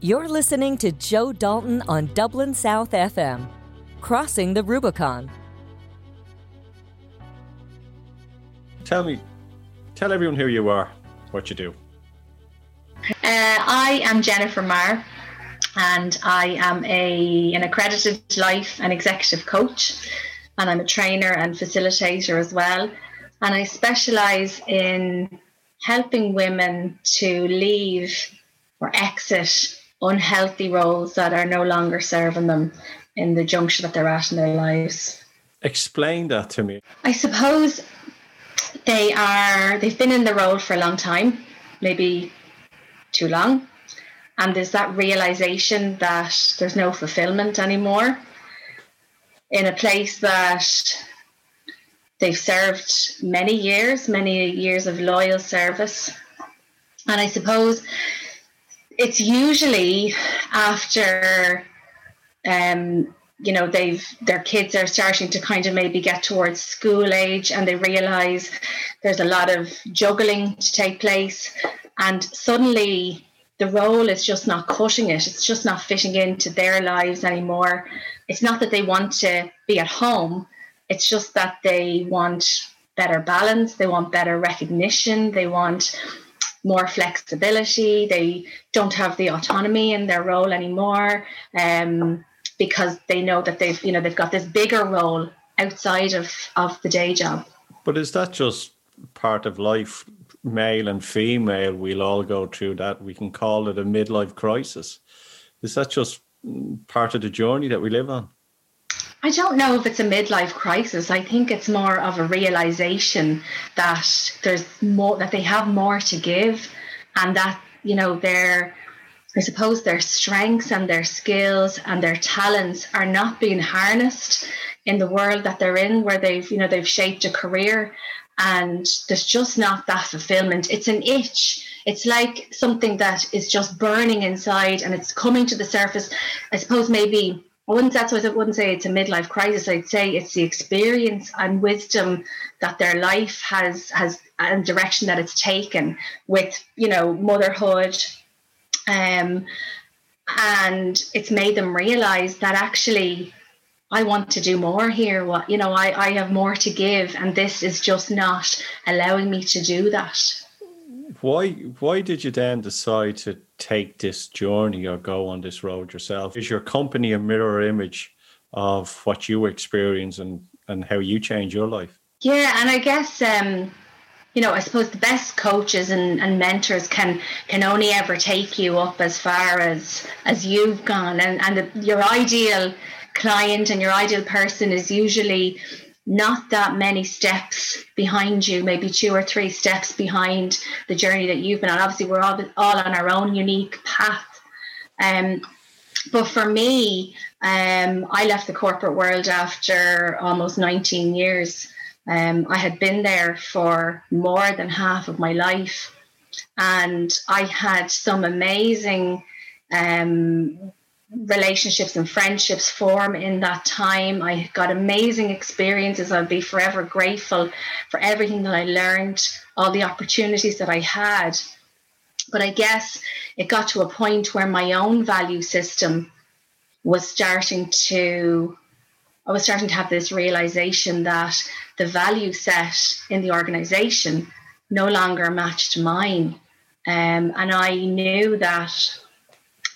You're listening to Joe Dalton on Dublin South FM, crossing the Rubicon. Tell me, tell everyone who you are, what you do. Uh, I am Jennifer Marr, and I am a an accredited life and executive coach, and I'm a trainer and facilitator as well. And I specialise in helping women to leave or exit unhealthy roles that are no longer serving them in the juncture that they're at in their lives. Explain that to me. I suppose they are they've been in the role for a long time, maybe too long. And there's that realization that there's no fulfillment anymore in a place that they've served many years, many years of loyal service. And I suppose it's usually after um, you know they've their kids are starting to kind of maybe get towards school age and they realize there's a lot of juggling to take place. And suddenly the role is just not cutting it. It's just not fitting into their lives anymore. It's not that they want to be at home. It's just that they want better balance. They want better recognition. They want more flexibility. They don't have the autonomy in their role anymore um, because they know that they've you know they've got this bigger role outside of of the day job. But is that just part of life? Male and female, we'll all go through that. We can call it a midlife crisis. Is that just part of the journey that we live on? I don't know if it's a midlife crisis. I think it's more of a realization that there's more that they have more to give and that, you know, their I suppose their strengths and their skills and their talents are not being harnessed in the world that they're in where they've, you know, they've shaped a career and there's just not that fulfillment. It's an itch. It's like something that is just burning inside and it's coming to the surface. I suppose maybe I wouldn't that's what I wouldn't say it's a midlife crisis. I'd say it's the experience and wisdom that their life has has and direction that it's taken with, you know, motherhood. Um and it's made them realize that actually I want to do more here. What you know, I, I have more to give and this is just not allowing me to do that. Why why did you then decide to take this journey or go on this road yourself? Is your company a mirror image of what you experience and, and how you change your life? Yeah, and I guess um, you know, I suppose the best coaches and, and mentors can can only ever take you up as far as as you've gone, and and the, your ideal client and your ideal person is usually not that many steps behind you, maybe two or three steps behind the journey that you've been on. Obviously, we're all, all on our own unique path. Um, but for me, um, I left the corporate world after almost 19 years. Um, I had been there for more than half of my life, and I had some amazing um, relationships and friendships form in that time. I got amazing experiences. I'll be forever grateful for everything that I learned, all the opportunities that I had. But I guess it got to a point where my own value system was starting to I was starting to have this realization that the value set in the organization no longer matched mine. Um, and I knew that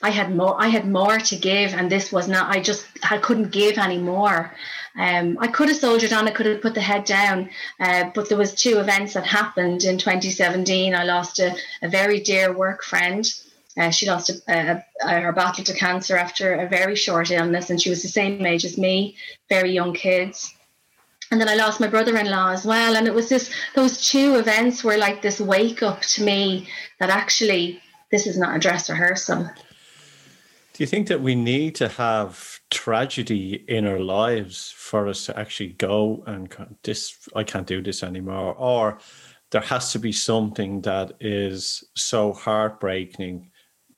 I had more I had more to give and this was not I just I couldn't give anymore. Um, I could have soldiered on, I could have put the head down, uh, but there was two events that happened in 2017. I lost a, a very dear work friend. Uh, she lost a, a, a, her battle to cancer after a very short illness, and she was the same age as me, very young kids. And then I lost my brother-in-law as well, and it was this those two events were like this wake up to me that actually this is not a dress rehearsal. Do you think that we need to have tragedy in our lives for us to actually go and this? I can't do this anymore, or there has to be something that is so heartbreaking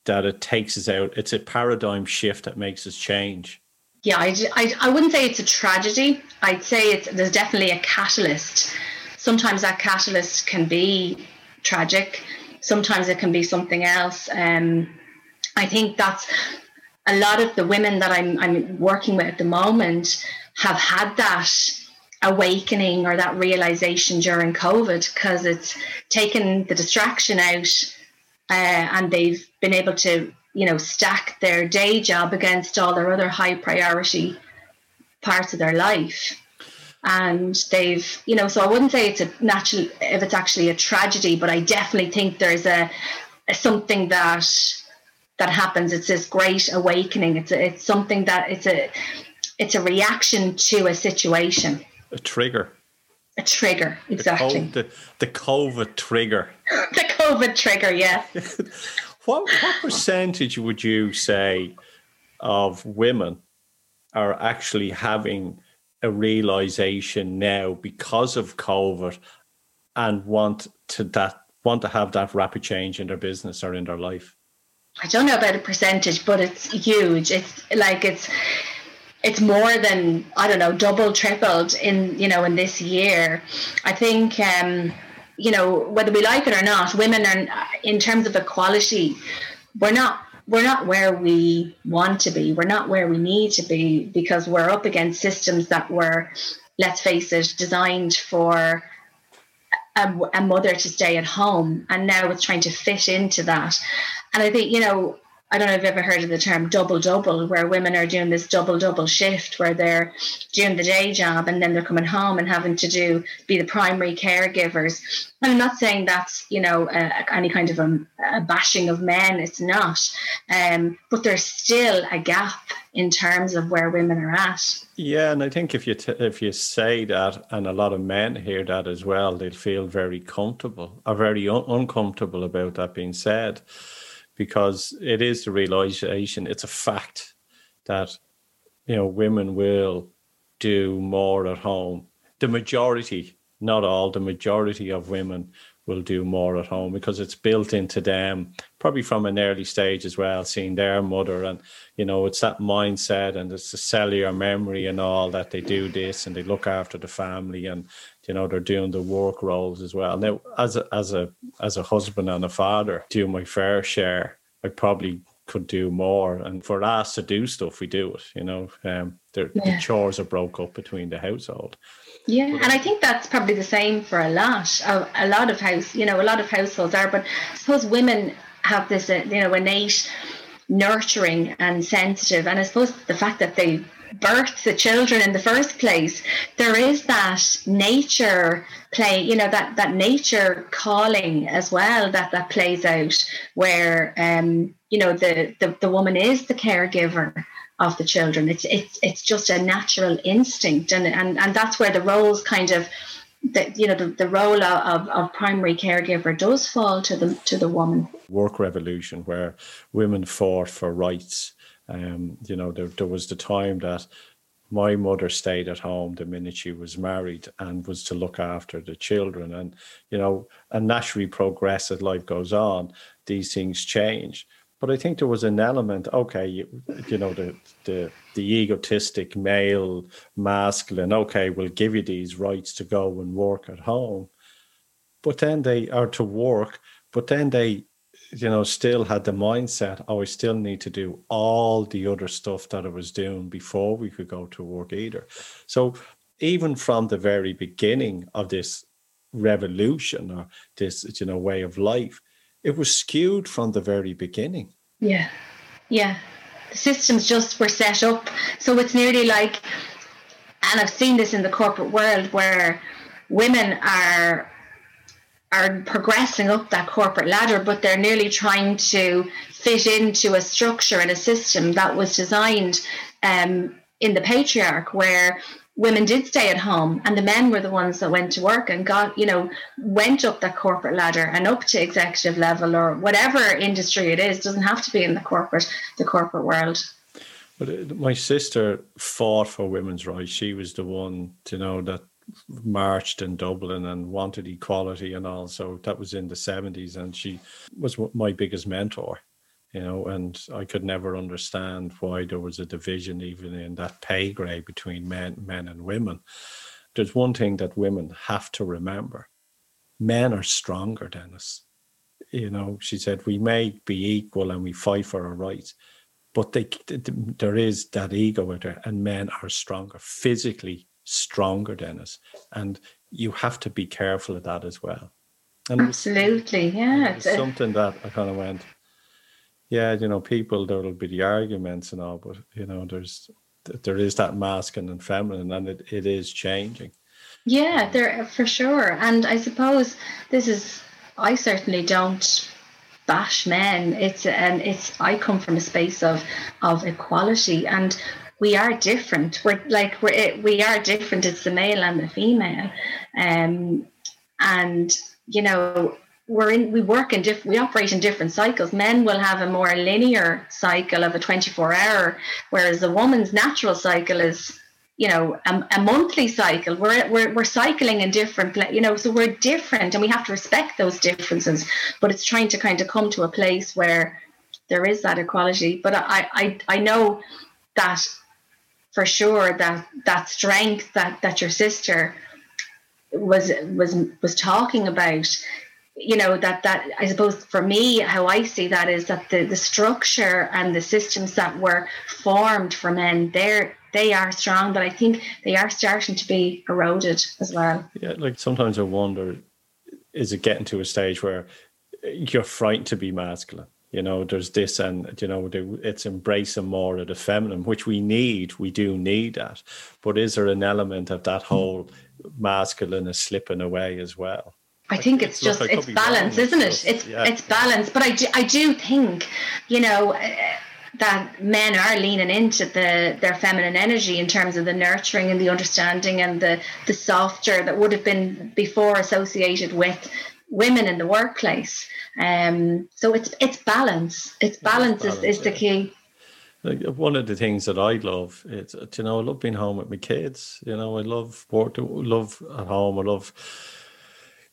that it takes us out. It's a paradigm shift that makes us change. Yeah, I, I, I wouldn't say it's a tragedy. I'd say it's there's definitely a catalyst. Sometimes that catalyst can be tragic. Sometimes it can be something else. Um, I think that's a lot of the women that I'm, I'm working with at the moment have had that awakening or that realization during COVID because it's taken the distraction out uh, and they've been able to, you know, stack their day job against all their other high priority parts of their life. And they've, you know, so I wouldn't say it's a natural, if it's actually a tragedy, but I definitely think there's a, a something that that happens. It's this great awakening. It's a, it's something that it's a it's a reaction to a situation. A trigger. A trigger, exactly. The, the, the COVID trigger. the COVID trigger, yeah. what what percentage would you say of women are actually having a realization now because of COVID and want to that want to have that rapid change in their business or in their life? I don't know about a percentage, but it's huge. It's like it's it's more than I don't know, double, tripled in you know in this year. I think um, you know whether we like it or not, women are in terms of equality, we're not we're not where we want to be. We're not where we need to be because we're up against systems that were, let's face it, designed for a, a mother to stay at home, and now it's trying to fit into that. And I think, you know, I don't know if you've ever heard of the term double double, where women are doing this double double shift where they're doing the day job and then they're coming home and having to do be the primary caregivers. And I'm not saying that's you know uh, any kind of a, a, bashing of men. It's not, um, but there's still a gap in terms of where women are at. Yeah, and I think if you t- if you say that, and a lot of men hear that as well, they'll feel very comfortable or very un- uncomfortable about that being said because it is the realization, it's a fact that, you know, women will do more at home. The majority, not all, the majority of women will do more at home because it's built into them probably from an early stage as well seeing their mother and you know it's that mindset and it's the cellular memory and all that they do this and they look after the family and you know they're doing the work roles as well now as a as a as a husband and a father do my fair share i probably could do more and for us to do stuff we do it you know um yeah. the chores are broke up between the household yeah, and I think that's probably the same for a lot. A, a lot of house, you know, a lot of households are. But I suppose women have this, uh, you know, innate nurturing and sensitive, and I suppose the fact that they birth the children in the first place, there is that nature play, you know, that that nature calling as well that that plays out where um, you know, the, the the woman is the caregiver of the children. It's it's it's just a natural instinct, and and and that's where the roles kind of. The, you know the, the role of, of primary caregiver does fall to the to the woman work revolution where women fought for rights um, you know there, there was the time that my mother stayed at home the minute she was married and was to look after the children and you know and naturally progress as life goes on these things change but I think there was an element. Okay, you, you know the the the egotistic male, masculine. Okay, we'll give you these rights to go and work at home, but then they are to work. But then they, you know, still had the mindset. Oh, I still need to do all the other stuff that I was doing before we could go to work either. So even from the very beginning of this revolution or this, you know, way of life it was skewed from the very beginning. Yeah. Yeah. The systems just were set up. So it's nearly like, and I've seen this in the corporate world where women are are progressing up that corporate ladder, but they're nearly trying to fit into a structure and a system that was designed um, in the patriarch, where women did stay at home and the men were the ones that went to work and got you know went up that corporate ladder and up to executive level or whatever industry it is. Doesn't have to be in the corporate the corporate world. But uh, my sister fought for women's rights. She was the one to know that marched in Dublin and wanted equality and all so that was in the 70s and she was my biggest mentor you know, and I could never understand why there was a division even in that pay grade between men, men and women. There's one thing that women have to remember: men are stronger than us. you know, she said, we may be equal and we fight for our rights, but they, there is that ego with there, and men are stronger, physically stronger than us. And you have to be careful of that as well. And Absolutely, yeah. It's something that I kind of went, yeah, you know, people there will be the arguments and all, but you know, there's there is that masculine and feminine, and it, it is changing. Yeah, um, there for sure. And I suppose this is I certainly don't bash men. It's and it's I come from a space of of equality and we are different. We're like we're we are different. It's the male and the female, um, and you know we're in we work in different we operate in different cycles. Men will have a more linear cycle of a 24 hour whereas a woman's natural cycle is you know a, a, monthly cycle. We're, we're we're cycling in different you know so we're different and we have to respect those differences. But it's trying to kind of come to a place where there is that equality. But i i, I know that for sure that that strength that that your sister was was was talking about you know that that i suppose for me how i see that is that the the structure and the systems that were formed for men they're they are strong but i think they are starting to be eroded as well. Yeah like sometimes i wonder is it getting to a stage where you're frightened to be masculine you know there's this and you know it's embracing more of the feminine which we need we do need that but is there an element of that whole masculine is slipping away as well I think it's, just it's balance, isn't it? It's yeah. it's balance, but I do, I do think, you know, uh, that men are leaning into the their feminine energy in terms of the nurturing and the understanding and the the softer that would have been before associated with women in the workplace. Um, so it's it's balance. It's balance, balance is, is the key. Like one of the things that I love, it's you know, I love being home with my kids. You know, I love work, love at home. I love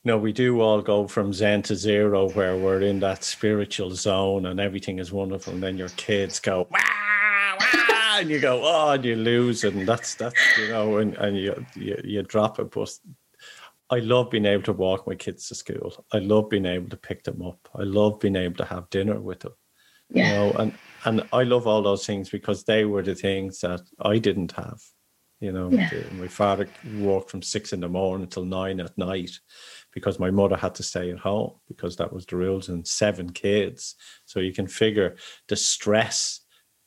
you know, we do all go from Zen to zero where we're in that spiritual zone and everything is wonderful. And then your kids go, wah, and you go, oh, and you lose. And that's, that's, you know, and, and you, you, you drop it. But I love being able to walk my kids to school. I love being able to pick them up. I love being able to have dinner with them. Yeah. You know, and, and I love all those things because they were the things that I didn't have. You know, yeah. my father worked from six in the morning until nine at night because my mother had to stay at home because that was the rules and seven kids. So you can figure the stress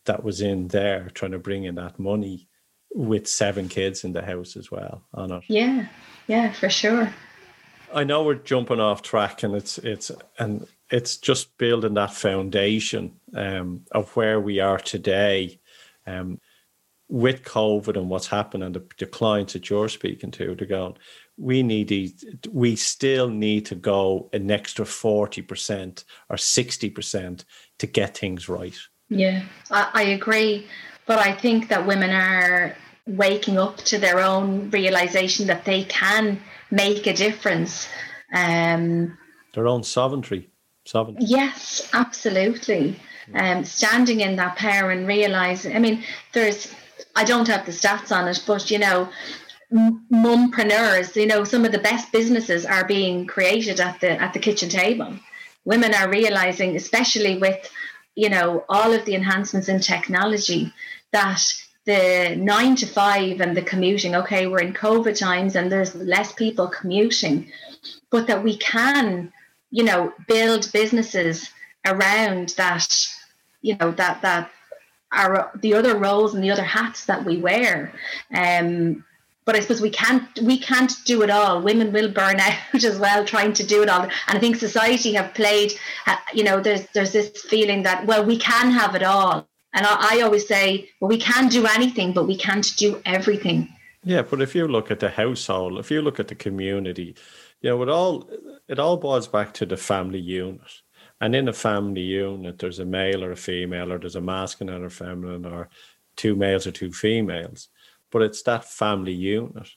that was in there trying to bring in that money with seven kids in the house as well on it. Yeah, yeah, for sure. I know we're jumping off track and it's it's and it's just building that foundation um, of where we are today. Um, with COVID and what's happened and the, the clients that you're speaking to, they're going, we need we still need to go an extra 40% or 60% to get things right yeah I, I, agree but i think that women are waking up to their own realization that they can make a difference. Um their own sovereignty. Sovereignty. Yes absolutely. Um standing in that power and realizing i mean there's I don't have the stats on it, but you know, mumpreneurs, you know, some of the best businesses are being created at the at the kitchen table. Women are realizing, especially with, you know, all of the enhancements in technology, that the nine to five and the commuting, okay, we're in COVID times and there's less people commuting, but that we can, you know, build businesses around that, you know, that that are the other roles and the other hats that we wear. Um, but I suppose we can't we can't do it all. Women will burn out as well trying to do it all. And I think society have played, uh, you know, there's there's this feeling that well we can have it all. And I, I always say, well, we can do anything, but we can't do everything. Yeah, but if you look at the household, if you look at the community, you know, it all it all boils back to the family unit. And in a family unit, there's a male or a female, or there's a masculine or feminine, or two males or two females but it's that family unit.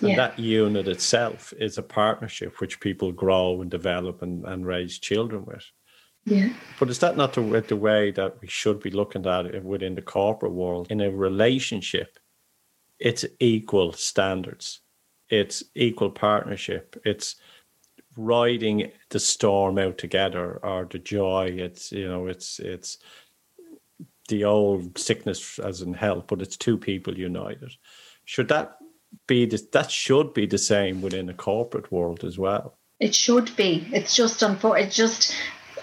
And yeah. that unit itself is a partnership which people grow and develop and, and raise children with. Yeah. But is that not the, the way that we should be looking at it within the corporate world? In a relationship, it's equal standards, it's equal partnership, it's riding the storm out together or the joy. It's you know, it's it's the old sickness as in health, but it's two people united. Should that be the, that should be the same within the corporate world as well? It should be. It's just unfortunate. It's just,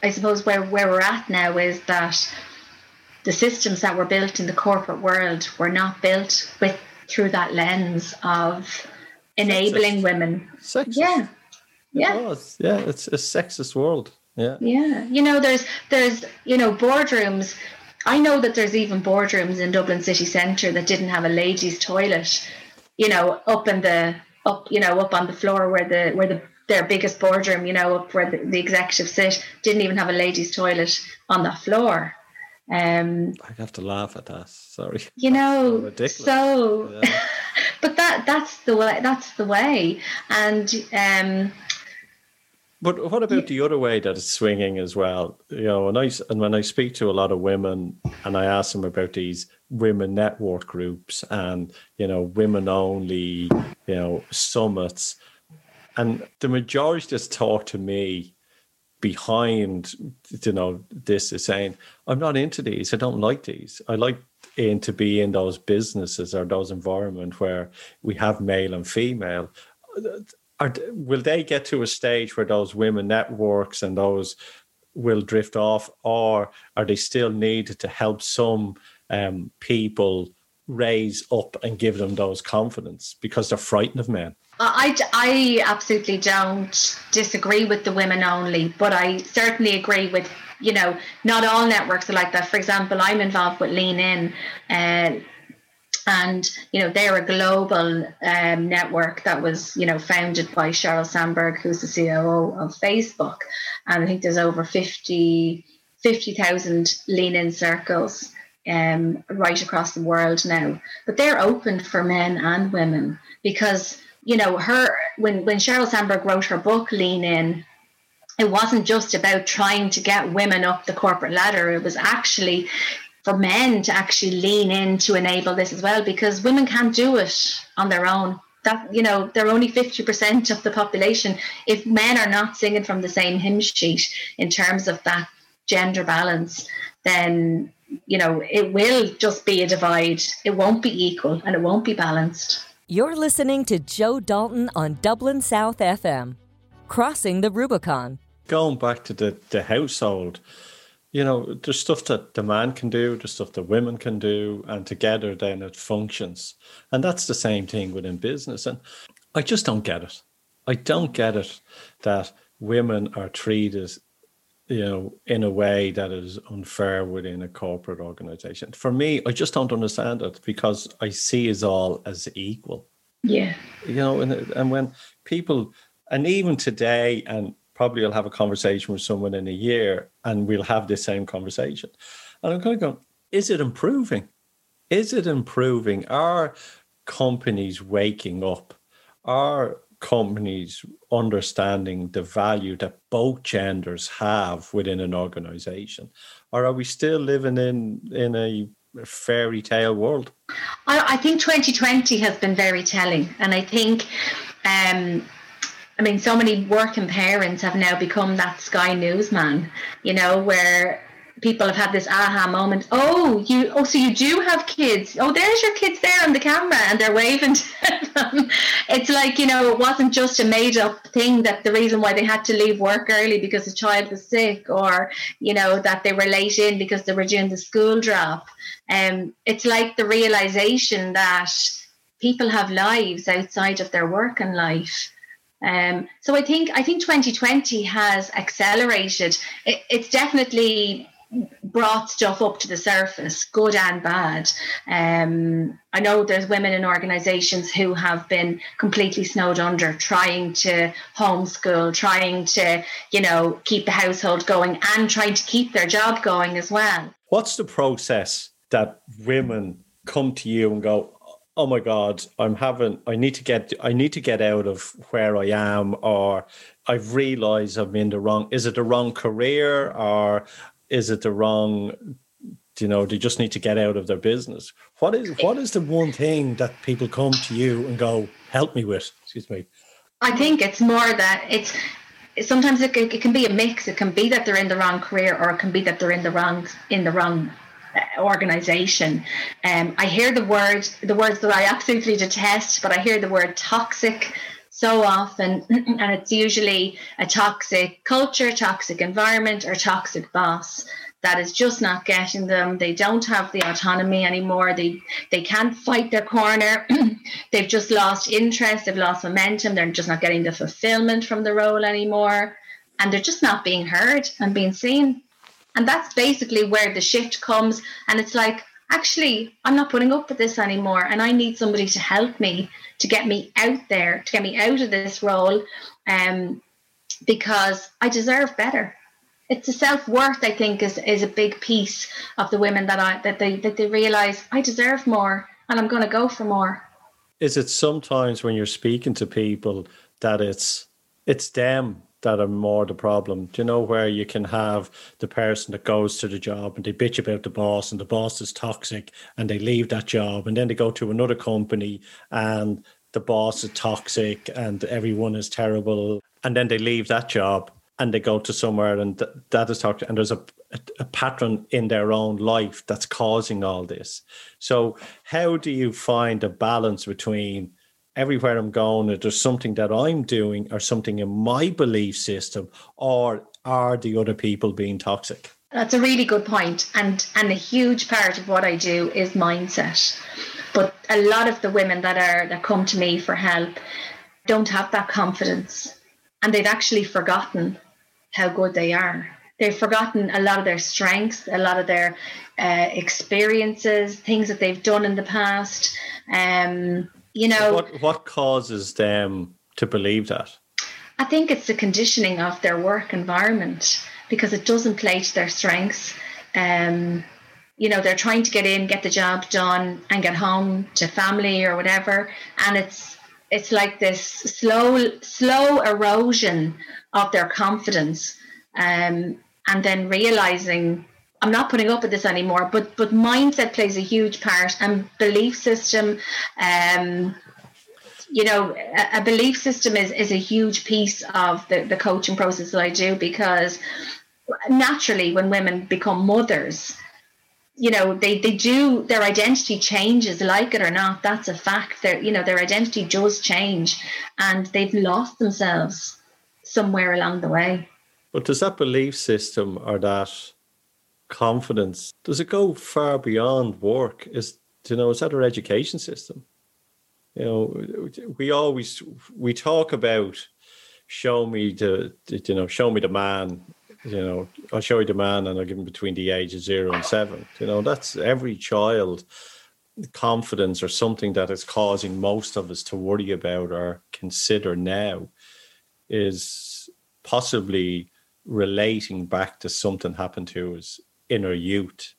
I suppose, where where we're at now is that the systems that were built in the corporate world were not built with through that lens of enabling Sexist. women. Sexist. Yeah. Yeah. It was. Yeah, it's a sexist world. Yeah. Yeah. You know, there's there's you know boardrooms. I know that there's even boardrooms in Dublin city centre that didn't have a ladies' toilet. You know, up in the up you know up on the floor where the where the their biggest boardroom, you know, up where the, the executives sit, didn't even have a ladies' toilet on that floor. Um, I have to laugh at that. Sorry. you know, so so Yeah. but that that's the way that's the way and um But what about the other way that it's swinging as well? You know, and I and when I speak to a lot of women and I ask them about these women network groups and you know women only you know summits, and the majority just talk to me behind you know this is saying I'm not into these. I don't like these. I like in to be in those businesses or those environment where we have male and female are will they get to a stage where those women networks and those will drift off or are they still needed to help some um, people raise up and give them those confidence because they're frightened of men I, I absolutely don't disagree with the women only, but I certainly agree with, you know, not all networks are like that. For example, I'm involved with Lean In, uh, and, you know, they're a global um, network that was, you know, founded by Sheryl Sandberg, who's the COO of Facebook. And I think there's over 50 50,000 Lean In circles um, right across the world now. But they're open for men and women because you know, her when when Sheryl Sandberg wrote her book Lean In, it wasn't just about trying to get women up the corporate ladder. It was actually for men to actually lean in to enable this as well, because women can't do it on their own. That you know, they're only fifty percent of the population. If men are not singing from the same hymn sheet in terms of that gender balance, then you know it will just be a divide. It won't be equal and it won't be balanced. You're listening to Joe Dalton on Dublin South FM, crossing the Rubicon. going back to the, the household you know there's stuff that the man can do there's stuff that women can do and together then it functions. And that's the same thing within business. And i just don't get it. I don't get it that women are treated you know in a way that is unfair within a corporate organization. For me i just don't understand it because i see us all as equal. Yeah. you know and, and when people and even today and probably i'll have a conversation with someone in a year and we'll have the same conversation. And i'm kind of going is it improving? Is it improving? Are companies waking up? Are companies understanding the value that both genders have within an organization? Or are we still living in in a fairy tale world? I, I think 2020 has been very telling, and I think, um, I mean, so many working parents have now become that Sky Newsman, you know, where people have had this aha moment. Oh, you, oh, so you do have kids? Oh, there's your kids there on the camera, and they're waving to them. It's like you know, it wasn't just a made-up thing that the reason why they had to leave work early because the child was sick, or you know that they were late in because they were doing the school drop. Um, it's like the realization that people have lives outside of their work and life. Um, so I think I think 2020 has accelerated. It, it's definitely brought stuff up to the surface, good and bad. Um, I know there's women in organisations who have been completely snowed under, trying to homeschool, trying to you know keep the household going, and trying to keep their job going as well. What's the process that women come to you and go, "Oh my God, I'm having. I need to get. I need to get out of where I am, or I've realised I'm in the wrong. Is it the wrong career, or is it the wrong? You know, they just need to get out of their business. What is what is the one thing that people come to you and go, "Help me with"? Excuse me. I think it's more that it's sometimes it, it can be a mix. It can be that they're in the wrong career, or it can be that they're in the wrong in the wrong uh, organization. Um, I hear the word the words that I absolutely detest, but I hear the word toxic so often, and it's usually a toxic culture, toxic environment, or toxic boss that is just not getting them. They don't have the autonomy anymore. They they can't fight their corner. they've just lost interest. They've lost momentum. They're just not getting the fulfillment from the role anymore, and they're just not being heard and being seen. And that's basically where the shift comes. And it's like, actually, I'm not putting up with this anymore, and I need somebody to help me to get me out there, to get me out of this role, um, because I deserve better it's the self worth. I think is is a big piece of the women that I that they that they realize I deserve more and I'm going to go for more. Is it sometimes when you're speaking to people that it's it's them that are more the problem. Do you know where you can have the person that goes to the job and they bitch about the boss and the boss is toxic and they leave that job and then they go to another company and the boss is toxic and everyone is terrible and then they leave that job and they go to somewhere and th- that is talked and there's a, a, a pattern in their own life that's causing all this so how do you find a balance between everywhere i'm going if there's something that i'm doing or something in my belief system or are the other people being toxic that's a really good point and and a huge part of what i do is mindset but a lot of the women that are that come to me for help don't have that confidence and they've actually forgotten how good they are. They've forgotten a lot of their strengths, a lot of their uh, experiences, things that they've done in the past. Um, you know, what what causes them to believe that? I think it's the conditioning of their work environment because it doesn't play to their strengths. Um, you know, they're trying to get in, get the job done, and get home to family or whatever, and it's it's like this slow slow erosion of their confidence um, and then realizing I'm not putting up with this anymore. But but mindset plays a huge part and belief system. Um, you know, a, a, belief system is, is a huge piece of the, the coaching process that I do because naturally when women become mothers, you know, they, they do their identity changes, like it or not. That's a fact. Their you know, their identity does change and they've lost themselves somewhere along the way. But does that belief system or that confidence does it go far beyond work? Is you know is that our education system? You know, we always we talk about show me the you know show me the man. You know, I'll show you the man, and I'll give him between the age of zero and seven. You know, that's every child confidence or something that is causing most of us to worry about or consider now is possibly relating back to something happened to his inner youth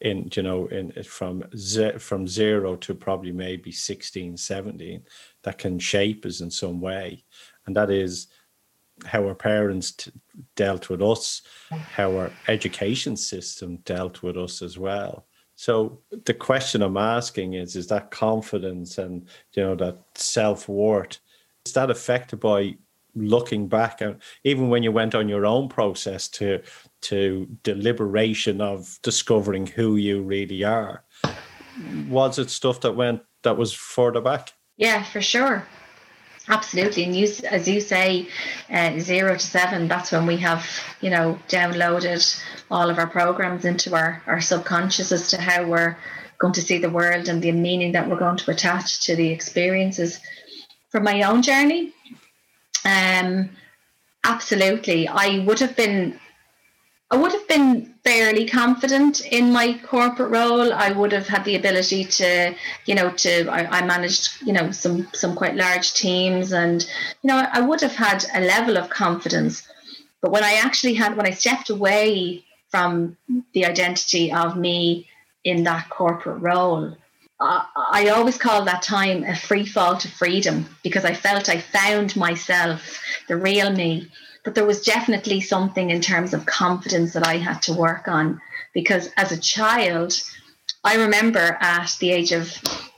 in you know in eh, from ze- from zero to probably maybe 16 17 that can shape us in some way. And that is how our parents t- dealt with us how our education system dealt with us as well. So the question i'm asking is is that confidence and you know that self-worth is that affected by looking back and even when you went on your own process to to deliberation of discovering who you really are was it stuff that went that was further back? Yeah for sure. Absolutely. And you as you say uh, zero to seven that's when we have you know downloaded all of our programs into our our subconscious as to how we're going to see the world and the meaning that we're going to attach to the experiences. From my own journey um, absolutely. I would have been I would have been fairly confident in my corporate role. I would have had the ability to, you know, to I, I, managed, you know, some some quite large teams, and you know, I would have had a level of confidence. But when I actually had, when I stepped away from the identity of me in that corporate role, I always call that time a free fall to freedom because I felt I found myself, the real me. But there was definitely something in terms of confidence that I had to work on because as a child, I remember at the age of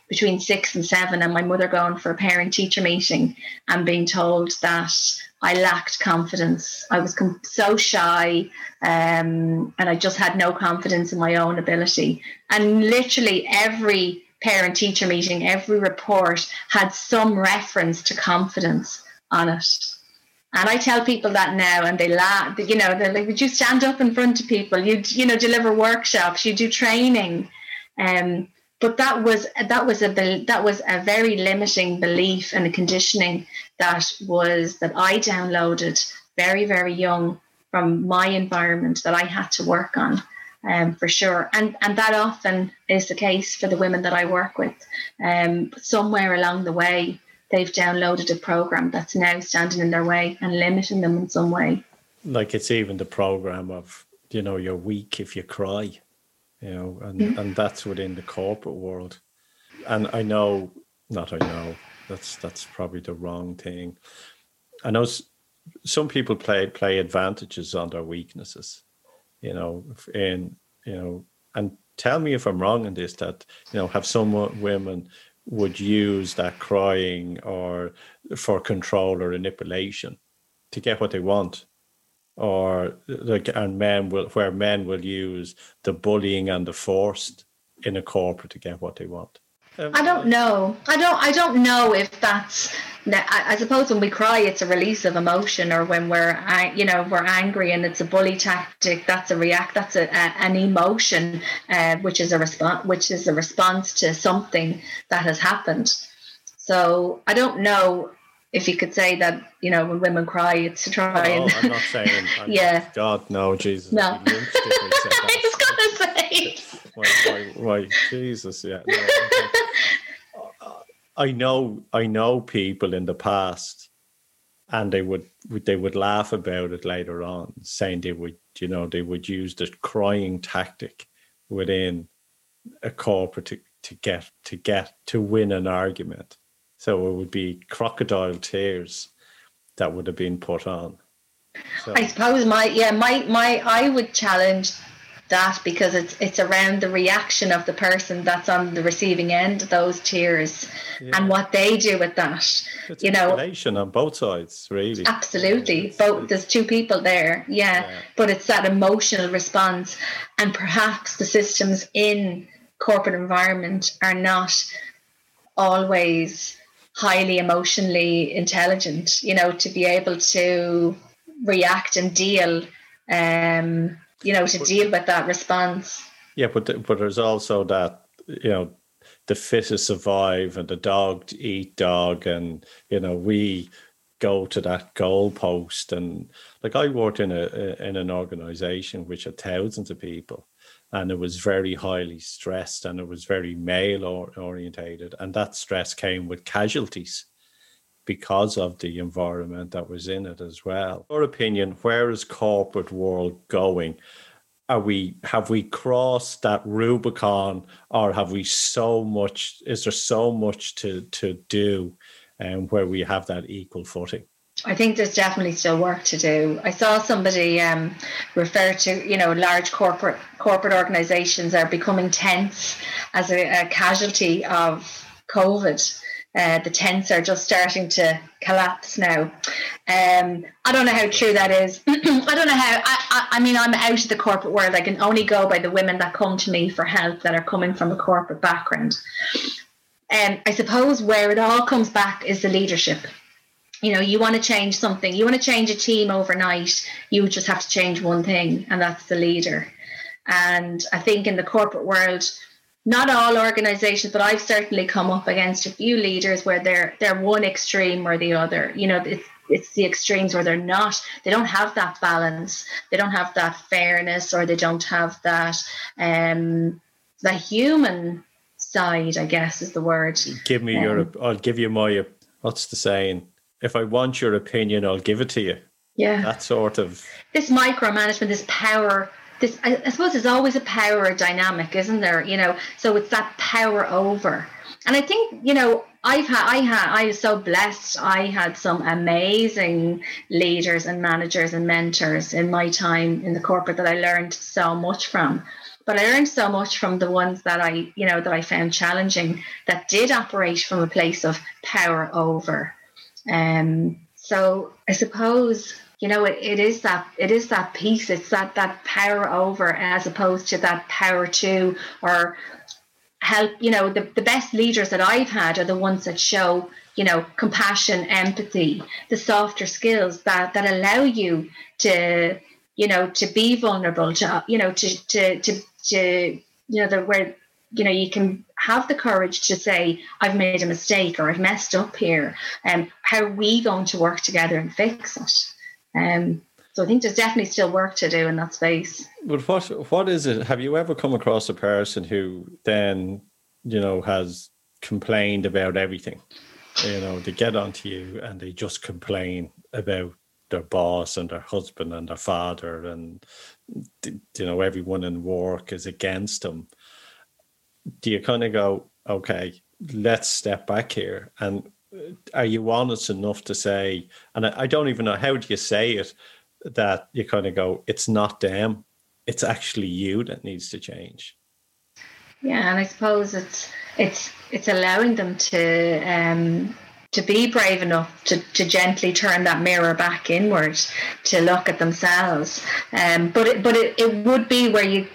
between six and seven, and my mother going for a parent teacher meeting and being told that I lacked confidence. I was so shy, um, and I just had no confidence in my own ability. And literally every parent teacher meeting, every report had some reference to confidence on it. And I tell people that now, and they laugh. You know, they're like, "Would you stand up in front of people? You, you know, deliver workshops. You do training." Um, but that was that was a that was a very limiting belief and a conditioning that was that I downloaded very very young from my environment that I had to work on um, for sure. And and that often is the case for the women that I work with. Um, somewhere along the way, they've downloaded a program that's now standing in their way and limiting them in some way. Like it's even the program of you know you're weak if you cry, you know, and mm-hmm. and that's within the corporate world. And I know, not I know, that's that's probably the wrong thing. I know some people play play advantages on their weaknesses you know, in you know, and tell me if I'm wrong in this. That you know, have some women would use that crying or for control or manipulation to get what they want or like and men will where men will use the bullying and the forced in a corporate to get what they want I don't know. I don't. I don't know if that's. I, suppose when we cry, it's a release of emotion, or when we're, you know, we're angry and it's a bully tactic. That's a react. That's a, a an emotion, uh, which is a response, which is a response to something that has happened. So I don't know if you could say that, you know, when women cry, it's to try no, and. I'm not saying. I'm yeah. Not, God, no, Jesus. No. I was gonna say. Why, Jesus, yeah. No, I know I know people in the past and they would they would laugh about it later on, saying they would you know they would use the crying tactic within a corporate to, to get to get to win an argument. So it would be crocodile tears that would have been put on. So. I suppose my yeah my my I would challenge that because it's it's around the reaction of the person that's on the receiving end of those tears yeah. and what they do with that. It's you know, relation on both sides, really. Absolutely, it's, both. It's, there's two people there, yeah, yeah, but it's that emotional response, and perhaps the systems in corporate environment are not always highly emotionally intelligent. You know, to be able to react and deal. Um, you know, to deal with that response. Yeah, but the, but there's also that you know the fittest survive and the dog to eat dog, and you know we go to that goalpost and like I worked in a, in an organization which had thousands of people and it was very highly stressed and it was very male orientated and that stress came with casualties because of the environment that was in it as well. Your opinion, where is corporate world going? Are we have we crossed that Rubicon or have we so much is there so much to to do and um, where we have that equal footing? I think there's definitely still work to do. I saw somebody um, refer to, you know, large corporate corporate organisations are becoming tense as a, a casualty of COVID uh, the tents are just starting to collapse now. Um, I don't know how true that is. I don't know how. I, I, I, mean, I'm out of the corporate world. I can only go by the women that come to me for help that are coming from a corporate background. And um, I suppose where it all comes back is the leadership. You know, you want to change something, you want to change a team overnight, you just have to change one thing, and that's the leader. And I think in the corporate world, not all organizations, but I've certainly come up against a few leaders where they're they're one extreme or the other. You know, it's it's the extremes where they're not they don't have that balance, they don't have that fairness, or they don't have that um the human side. I guess is the word. Give me um, your. I'll give you my. What's the saying? If I want your opinion, I'll give it to you. Yeah. That sort of. This micromanagement, this power this I, I suppose there's always a power dynamic, isn't there? You know, so it's that power over. And I think, you know, I've had, I had, I was so blessed. I had some amazing leaders and managers and mentors in my time in the corporate that I learned so much from. But I learned so much from the ones that I, you know, that I found challenging that did operate from a place of power over. Um, so I suppose you know it, it is that it is that piece it's that that power over as opposed to that power to or help you know the, the best leaders that i've had are the ones that show you know compassion empathy the softer skills that that allow you to you know to be vulnerable to you know to to to, to you know the where you know you can have the courage to say i've made a mistake or i've messed up here and um, how are we going to work together and fix it um so I think there's definitely still work to do in that space. But what what is it? Have you ever come across a person who then, you know, has complained about everything? You know, they get onto you and they just complain about their boss and their husband and their father and you know everyone in work is against them. Do you kind of go, okay, let's step back here and are you honest enough to say and I, I don't even know how do you say it that you kind of go, it's not them, it's actually you that needs to change. Yeah, and I suppose it's it's it's allowing them to um, to be brave enough to, to gently turn that mirror back inward to look at themselves. Um, but it, but it, it would be where you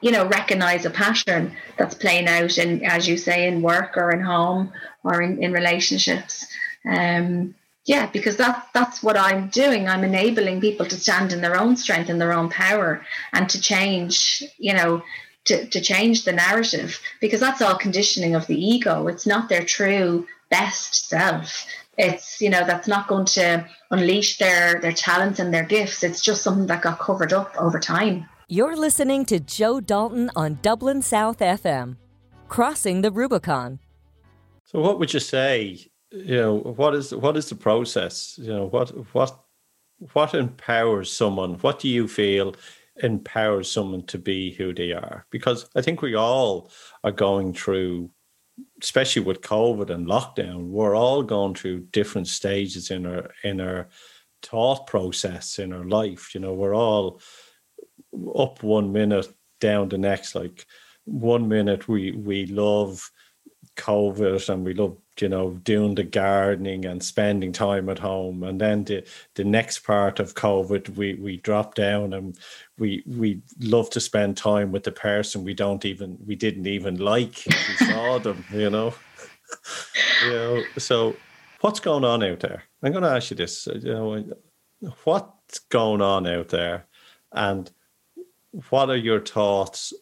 you know recognize a pattern that's playing out in as you say in work or in home or in, in relationships. Um, yeah because that that's what i'm doing i'm enabling people to stand in their own strength and their own power and to change you know to, to change the narrative because that's all conditioning of the ego it's not their true best self. It's you know that's not going to unleash their their talents and their gifts. It's just something that got covered up over time. You're listening to joe dalton on dublin south fm crossing the rubicon. So what would you say you know what is what is the process? You know what what what empowers someone? What do you feel empowers someone to be who they are? Because i think we all are going through especially with covid and lockdown we're all going through different stages in our in our thought process in our life. You know we're all up one minute down the next. Like one minute we we love covid and we love you know doing the gardening and spending time at home. And then the the next part of covid we we drop down and we we love to spend time with the person we don't even we didn't even like we saw them you know? You know so what's going on out there? I'm going to ask you this uh, you know what's going on out there? And what are your thoughts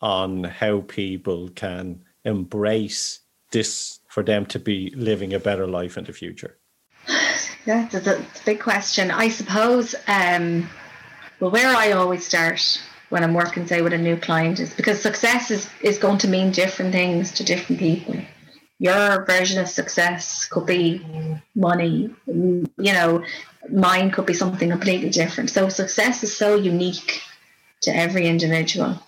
on how people can embrace this for them to be living a better life in the future? That's a, that's a big question. I suppose, um, well, where I always start when I'm working, say, with a new client is because success is, is going to mean different things to different people. Your version of success could be money, you know, mine could be something completely different. So success is so unique to every individual.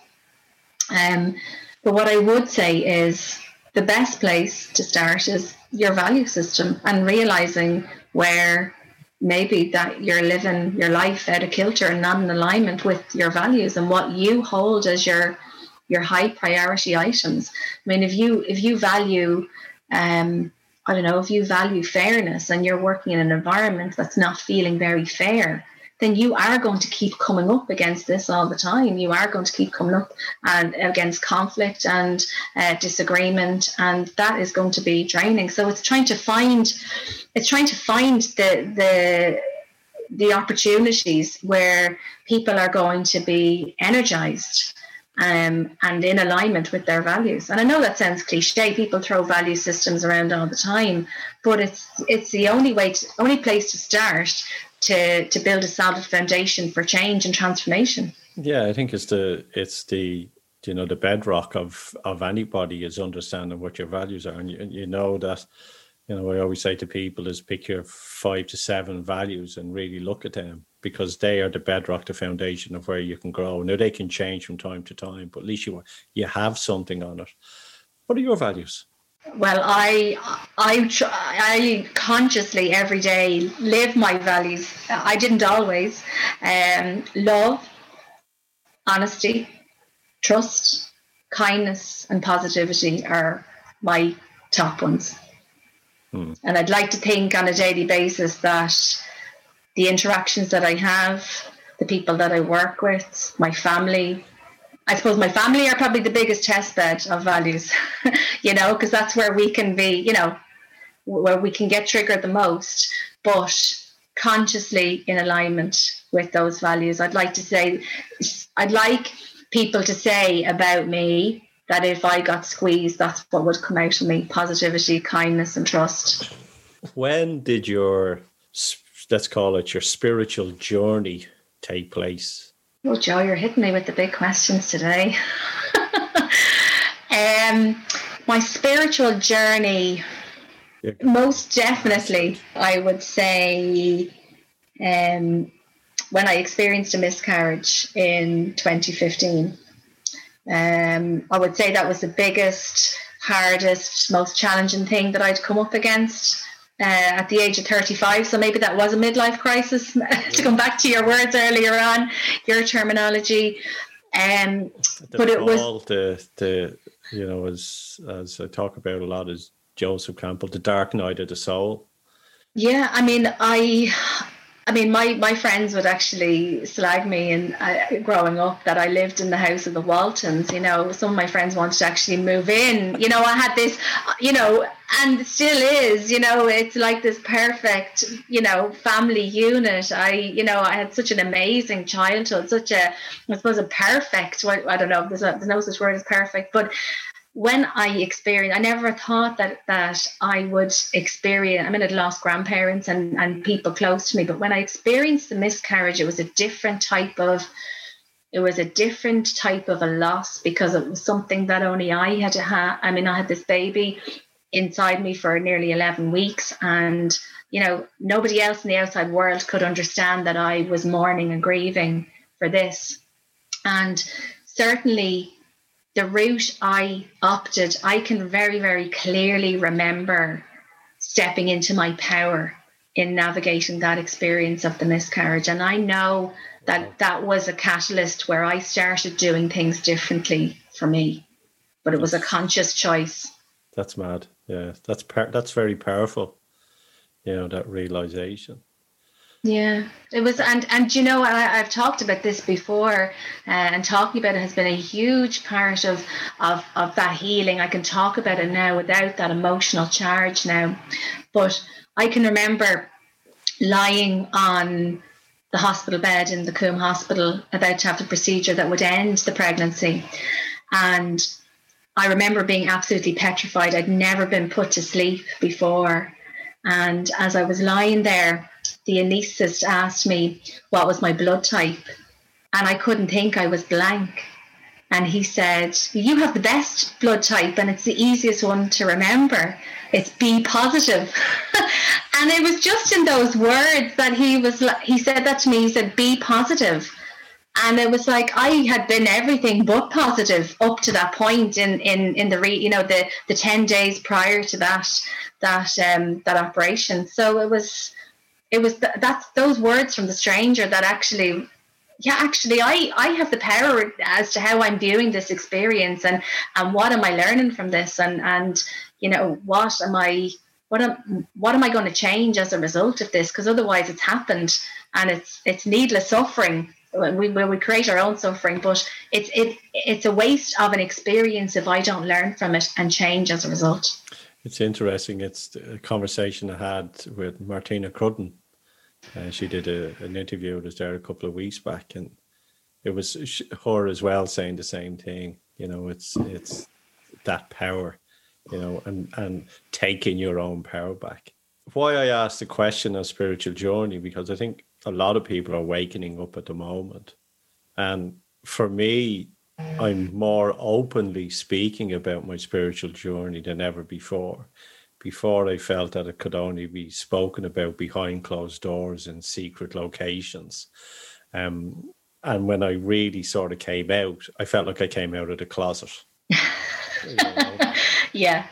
Um, but what I would say is the best place to start is your value system and realizing where maybe that you're living your life out of kilter and not in alignment with your values and what you hold as your your high priority items. I mean, if you if you value, um, I don't know, if you value fairness and you're working in an environment that's not feeling very fair, then you are going to keep coming up against this all the time. You are going to keep coming up and against conflict and uh, disagreement, and that is going to be draining. So it's trying to find, it's trying to find the the the opportunities where people are going to be energized um, and in alignment with their values. And I know that sounds cliche. People throw value systems around all the time, but it's it's the only way, to, only place to start to to build a solid foundation for change and transformation. Yeah, I think it's the it's the you know the bedrock of of anybody is understanding what your values are, and you, you know that. You know, I always say to people is pick your five to seven values and really look at them because they are the bedrock, the foundation of where you can grow. Now they can change from time to time, but at least you you have something on it. What are your values? Well, I I I consciously every day live my values. I didn't always. Um, love, honesty, trust, kindness, and positivity are my top ones. Hmm. And I'd like to think on a daily basis that the interactions that I have, the people that I work with, my family, I suppose my family are probably the biggest test bed of values, you know, because that's where we can be, you know, where we can get triggered the most, but consciously in alignment with those values. I'd like to say, I'd like people to say about me that if I got squeezed, that's what would come out of me positivity, kindness, and trust. When did your, let's call it your spiritual journey take place? Oh, Joe, you're hitting me with the big questions today. um, my spiritual journey, yeah. most definitely, I would say, um, when I experienced a miscarriage in 2015. Um, I would say that was the biggest, hardest, most challenging thing that I'd come up against. Uh, at the age of 35. So maybe that was a midlife crisis. to come back to your words earlier on, your terminology. Um, but it was the the you know as as I talk about a lot is Joseph Campbell, the dark night of the soul. Yeah, I mean, I I mean, my, my friends would actually slag me and uh, growing up that I lived in the house of the Waltons. You know, some of my friends wanted to actually move in. You know, I had this, you know, and still is. You know, it's like this perfect, you know, family unit. I, you know, I had such an amazing childhood, such a, I suppose, a perfect. I don't know. There's, a, there's no such word as perfect, but when I experienced, I never thought that that I would experience. I mean, I'd lost grandparents and and people close to me, but when I experienced the miscarriage, it was a different type of. It was a different type of a loss because it was something that only I had to have. I mean, I had this baby inside me for nearly eleven weeks, and you know, nobody else in the outside world could understand that I was mourning and grieving for this, and certainly the route I opted, I can very, very clearly remember stepping into my power in navigating that experience of the miscarriage. And I know that that was a catalyst where I started doing things differently for me, but it was a conscious choice. That's mad. Yeah, that's par- that's very powerful. You know that realization. Yeah, it was, and and you know, I, have talked about this before, uh, and talking about it has been a huge part of of of that healing. I can talk about it now without that emotional charge now, but I can remember lying on the hospital bed in the Coombe Hospital about to have the procedure that would end the pregnancy, and I remember being absolutely petrified. I'd never been put to sleep before, and as I was lying there the anaesthetist asked me what was my blood type, and I couldn't think I was blank. And he said, You have the best blood type, and it's the easiest one to remember. It's B positive. and it was just in those words that he was, he said that to me. He said, B positive. And it was like I had been everything but positive up to that point in in in the re, you know the the ten days prior to that that um that operation. So it was it was th- that's those words from the stranger that actually yeah actually i i have the power as to how i'm viewing this experience and and what am i learning from this and and you know what am i what am what am i going to change as a result of this because otherwise it's happened and it's it's needless suffering we, where we create our own suffering but it's it it's a waste of an experience if i don't learn from it and change as a result it's interesting. It's a conversation I had with Martina Crudden. Uh, she did a, an interview with us there a couple of weeks back, and it was her as well saying the same thing. You know, it's it's that power, you know, and and taking your own power back. Why I asked the question of spiritual journey because I think a lot of people are wakening up at the moment, and for me, I'm more openly speaking about my spiritual journey than ever before. Before I felt that it could only be spoken about behind closed doors in secret locations. Um, and when I really sort of came out, I felt like I came out of the closet. you know? Yeah.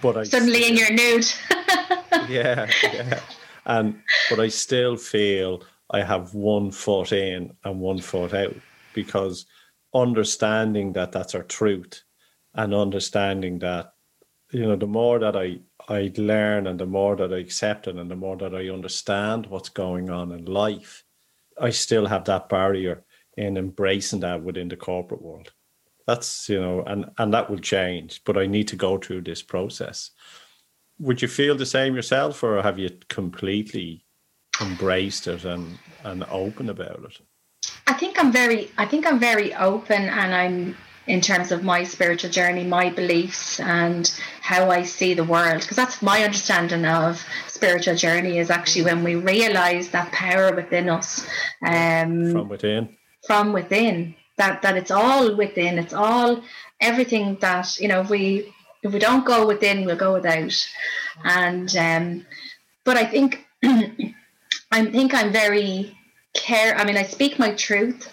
But I suddenly still, in your nude. yeah, yeah. And but I still feel I have one foot in and one foot out because understanding that that's our truth and understanding that you know, the more that I I learn and the more that I accept it and the more that I understand what's going on in life, I still have that barrier in embracing that within the corporate world. That's you know, and and that will change, but I need to go through this process. Would you feel the same yourself, or have you completely embraced it and and open about it? I think I'm very I think I'm very open and I'm in terms of my spiritual journey, my beliefs and how I see the world because that's my understanding of spiritual journey is actually when we realize that power within us um, from within from within that that it's all within it's all everything that you know if we if we don't go within we'll go without and um, but I think I think I'm very care. I mean, I speak my truth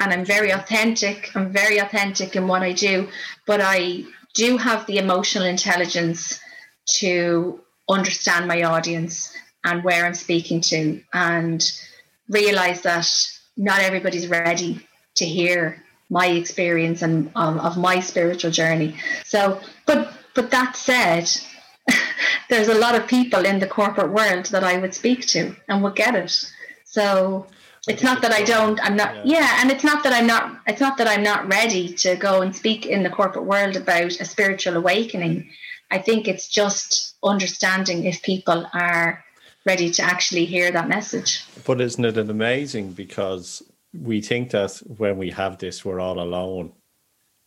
and I'm very authentic. I'm very authentic in what I do, but I do have the emotional intelligence to understand my audience and where I'm speaking to and realize that not everybody's ready to hear my experience and um, of my spiritual journey. So, but but that said, there's a lot of people in the corporate world that I would speak to and would get it. So it's not that I don't I'm not yeah. yeah. and it's not that I'm not it's not that I'm not ready to go and speak in the corporate world about a spiritual awakening. I think it's just understanding if people are ready to actually hear that message. But isn't it amazing because we think that when we have this we're all alone.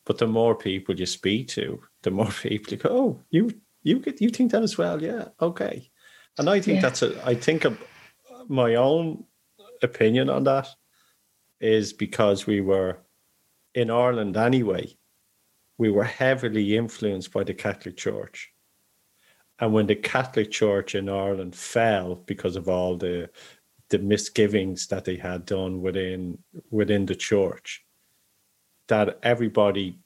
But the more people you speak to, the more people go, Oh, you you get you think that as well, yeah, okay. And I think yeah. that's a I think of my own opinion on that is because we were in Ireland anyway, we were heavily influenced by the Catholic Church. And when the Catholic Church in Ireland fell because of all the the misgivings that they had done within within the church, that everybody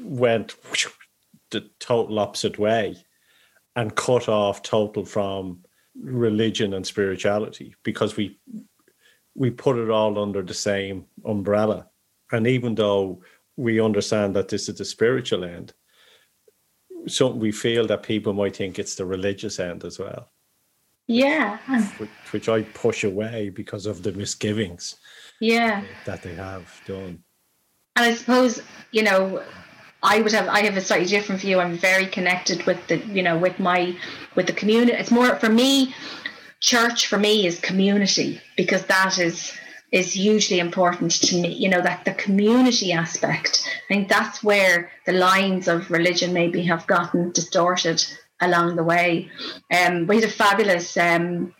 went the total opposite way and cut off total from religion and spirituality because we we put it all under the same umbrella. And even though we understand that this is the spiritual end, so we feel that people might think it's the religious end as well. Yeah. Which, which I push away because of the misgivings. Yeah. That they have done. And I suppose, you know, I would have I have a slightly different view. I'm very connected with the you know with my with the community. It's more for me church for me is community because that is is hugely important to me. You know that the community aspect i think that's where the lines of religion maybe have gotten distorted along the way. Um we had a fabulous um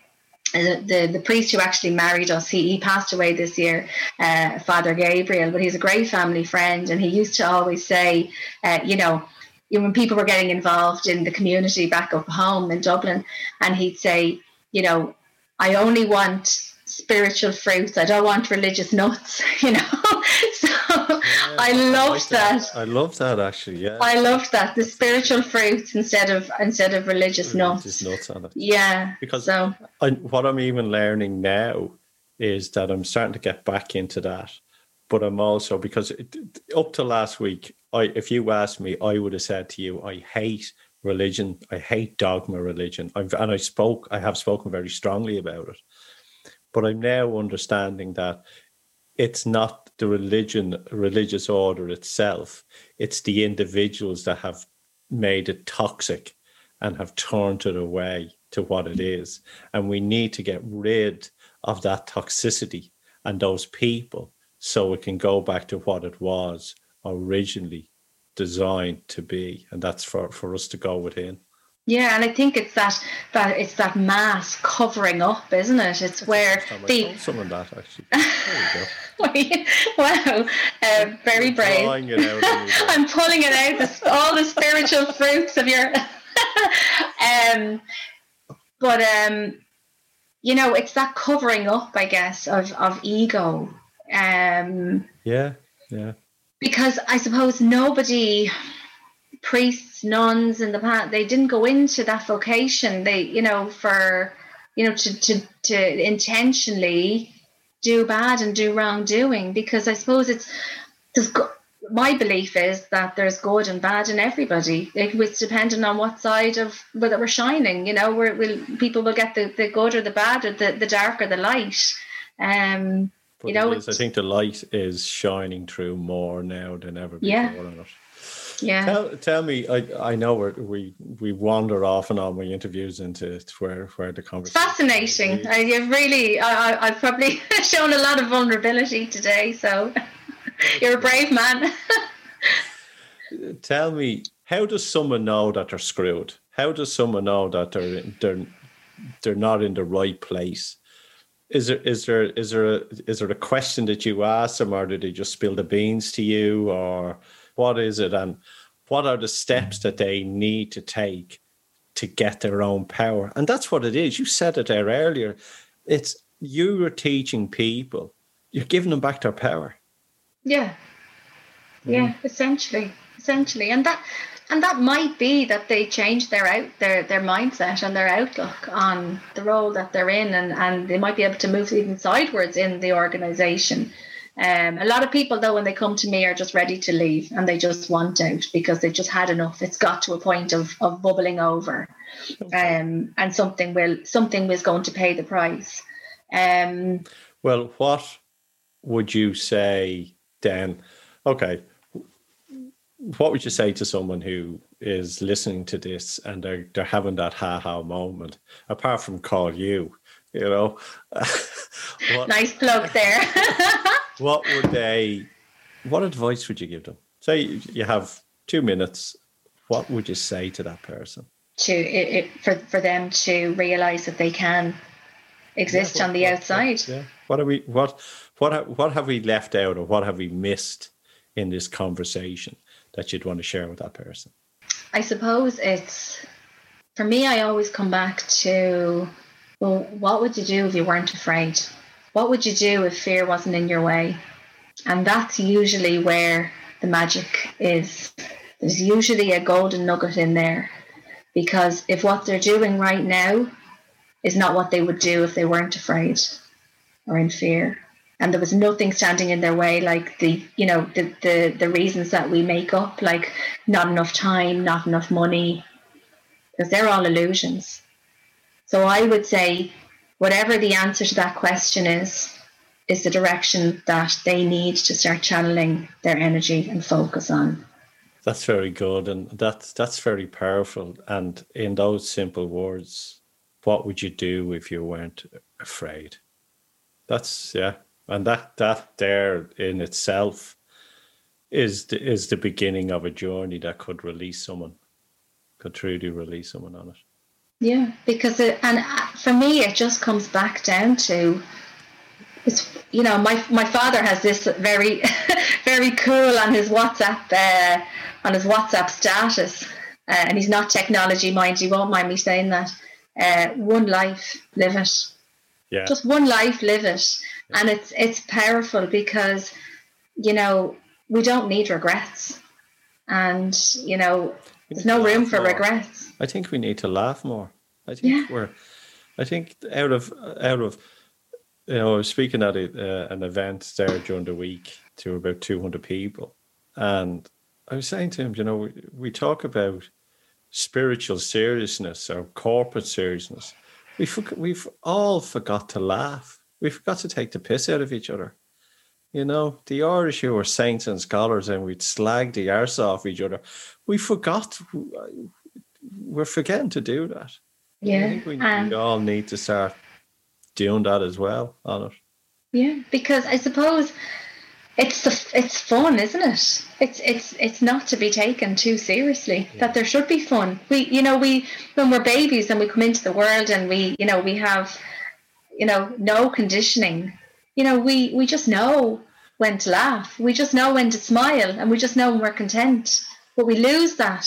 uh, the the priest who actually married us he, he passed away this year uh, father gabriel but he's a great family friend and he used to always say uh, you know when people were getting involved in the community back up home in dublin and he'd say you know, I only want spiritual fruits. I don't want religious nuts, you know. so yeah, I love like that. that. I love that actually. Yeah. I love that the spiritual fruits instead of instead of religious, religious nuts. nuts on it. Yeah. Because so I, what I'm even learning now is that I'm starting to get back into that. But I'm also because it, up to last week, I if you asked me, I would have said to you, I hate religion. I hate dogma religion. I've, and I spoke, I have spoken very strongly about it. But I'm now understanding that it's not the religion, religious order itself, it's the individuals that have made it toxic and have turned it away to what it is. And we need to get rid of that toxicity and those people so it can go back to what it was originally designed to be, and that's for for us to go within. Yeah, and I think it's that that it's that mass covering up, isn't it? It's where the some of that actually. wow, uh, very brave. I'm pulling it out, all the spiritual fruits of your. um, but um, you know, it's that covering up, I guess, of of ego. Um, yeah, yeah because I suppose nobody priests, nuns in the past they didn't go into that vocation. They, you know, for you know, to to to intentionally do bad and do wrongdoing because I suppose it's my belief is that there's good and bad in everybody. It was depending on what side of whether we're shining. You know, where will people will get the, the good or the bad or the, the dark or the light. Um, But you know, is, I think the light is shining through more now than ever before. Yeah. on it. yeah, Tell, tell me, I, I know we're, we we wander off and on with interviews into where where the conversation. fascinating. I, you've really, I, I, I've probably shown a lot of vulnerability today. So you're a brave man. Tell me, how does someone know that they're screwed? How does someone know that they're they're they're not in the right place? Is there is there is there a, is there a question that you ask them, or do they just spill the beans to you, or what is it, and what are the steps that they need to take to get their own power? And that's what it is. You said it there earlier. It's you are teaching people. You're giving them back their power. Yeah. Yeah, mm. essentially. Essentially. And that and that might be that they change their out their their mindset and their outlook on the role that they're in and, and they might be able to move even sidewards in the organization. Um, a lot of people though when they come to me are just ready to leave and they just want out because they've just had enough. It's got to a point of, of bubbling over. Um, and something will something was going to pay the price. Um, Well, what would you say then? Okay, what would you say to someone who is listening to this and they're they're having that ha ha moment? Apart from call you, you know, what nice plug there. what would they? What advice would you give them? Say you have two minutes. What would you say to that person? to it, it, for for them to realize that they can exist Yeah, on the what- what- outside. Yeah. What are we? What what what have we left out, or what have we missed in this conversation that you'd want to share with that person? I suppose it's for me. I always come back to well, what would you do if you weren't afraid? What would you do if fear wasn't in your way? And that's usually where the magic is. There's usually a golden nugget in there because if what they're doing right now is not what they would do if they weren't afraid or in fear and there was nothing standing in their way like the you know the the, the reasons that we make up like not enough time not enough money because they're all illusions so i would say whatever the answer to that question is is the direction that they need to start channeling their energy and focus on That's very good, and that's that's very powerful. And in those simple words, what would you do if you weren't afraid? That's yeah, and that that there in itself is the, is the beginning of a journey that could release someone, could truly release someone on it. Yeah, because it, and uh, for me, it just comes back down to it's you know my my father has this very very cool on his WhatsApp uh, on his WhatsApp status, uh, and he's not technology mind. You won't mind me saying that. Uh, one life, live it. Yeah, Just one life, live it, and it's it's powerful because you know we don't need regrets, and you know there's no room for regrets. I think we need to laugh more. I think Yeah. we're. I think out of out of, you know, I was speaking at a, uh, an event there during the week to about two hundred people, and I was saying to him, you know, we, we talk about spiritual seriousness or corporate seriousness. We forg we've all forgot to laugh. We forgot to take the piss out of each other. You know, the Irish who were saints and scholars and we'd slag the arse off each other. We forgot, we're forgetting to do that. I Yeah, think we, and- we um, all need to start doing that as well on it. Yeah, because I suppose it's the, it's fun, isn't it? It's it's it's not to be taken too seriously. That there should be fun. We you know we when we're babies and we come into the world and we you know we have you know no conditioning. You know we we just know when to laugh. We just know when to smile, and we just know when we're content. But we lose that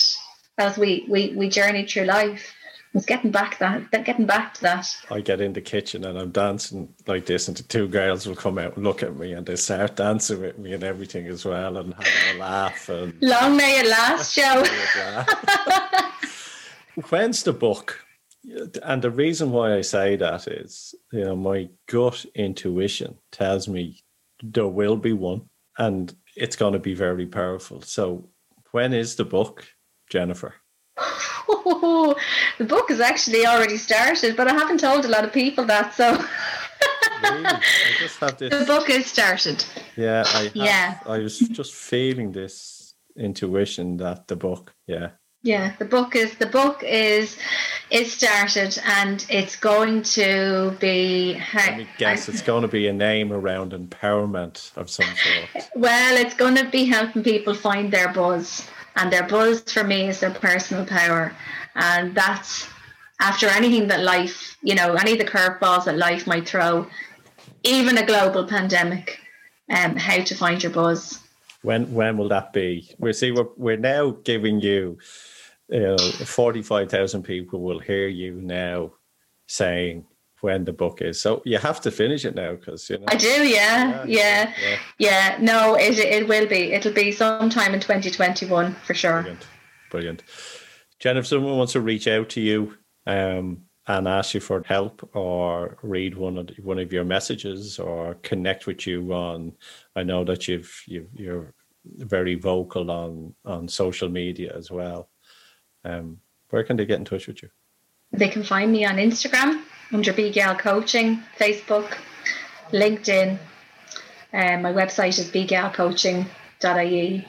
as we we we journey through life. It's getting back that, getting back to that. I get in the kitchen and I'm dancing like this, and the two girls will come out and look at me and they start dancing with me and everything as well and having a laugh. And Long may it last, Joe. when's the book? And the reason why I say that is, you know, my gut intuition tells me there will be one. And it's going to be very powerful. So, when is the book, Jennifer? the book is actually already started, but I haven't told a lot of people that. So really? I just have this. The book is started. Yeah, I have, yeah. I was just feeling this intuition that the book, yeah. Yeah, the book is the book is is started and it's going to be. Let me guess, it's going to be a name around empowerment of some sort. Well, it's going to be helping people find their buzz, and their buzz for me is their personal power, and that's after anything that life, you know, any of the curveballs that life might throw, even a global pandemic, um, how to find your buzz. When when will that be? We see we're we're now giving you, you know, forty five thousand people will hear you now saying when the book is. So you have to finish it now because you know. I do, yeah, yeah, yeah. yeah. yeah. No, it it will be. It'll be sometime in twenty twenty one for sure. Brilliant, brilliant. Jen, if someone wants to reach out to you, um, and ask you for help or read one of one of your messages or connect with you on I know that you've, you you're very vocal on on social media as well. Um, where can they get in touch with you? They can find me on Instagram under BGAL Coaching, Facebook, LinkedIn. Um, my website is bgalcoaching.ie.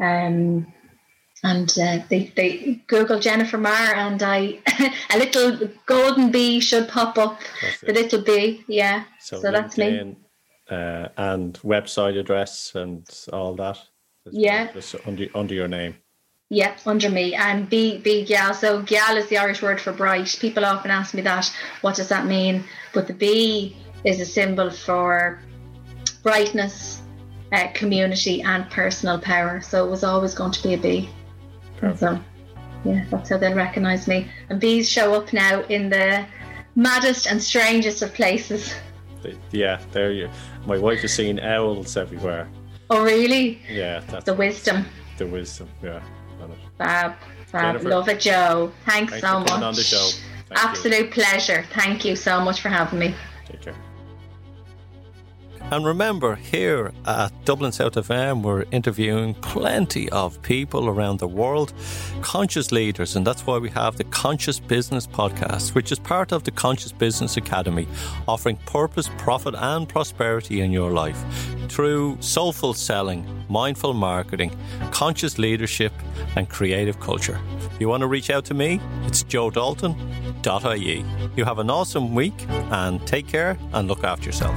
Um, and uh, they, they Google Jennifer Marr and I a little golden bee should pop up. The little bee, yeah. So, so that's me. Uh, and website address and all that. Yeah. Just under under your name. Yeah, under me and B B gal. So gal is the Irish word for bright. People often ask me that. What does that mean? But the B is a symbol for brightness, uh, community, and personal power. So it was always going to be a B. Perfect. So, yeah, that's how they'll recognise me. And bees show up now in the maddest and strangest of places. Yeah, there you. My wife is seeing owls everywhere. Oh, really? Yeah, that's the wisdom. The wisdom, yeah. Fab, fab. Love it, Joe. Thanks, Thanks so much. on the show. Thank Absolute you. pleasure. Thank you so much for having me. Take care. And remember, here at Dublin South FM, we're interviewing plenty of people around the world, conscious leaders, and that's why we have the Conscious Business Podcast, which is part of the Conscious Business Academy, offering purpose, profit, and prosperity in your life through soulful selling, mindful marketing, conscious leadership, and creative culture. You want to reach out to me? It's joedalton.ie. You have an awesome week and take care and look after yourself.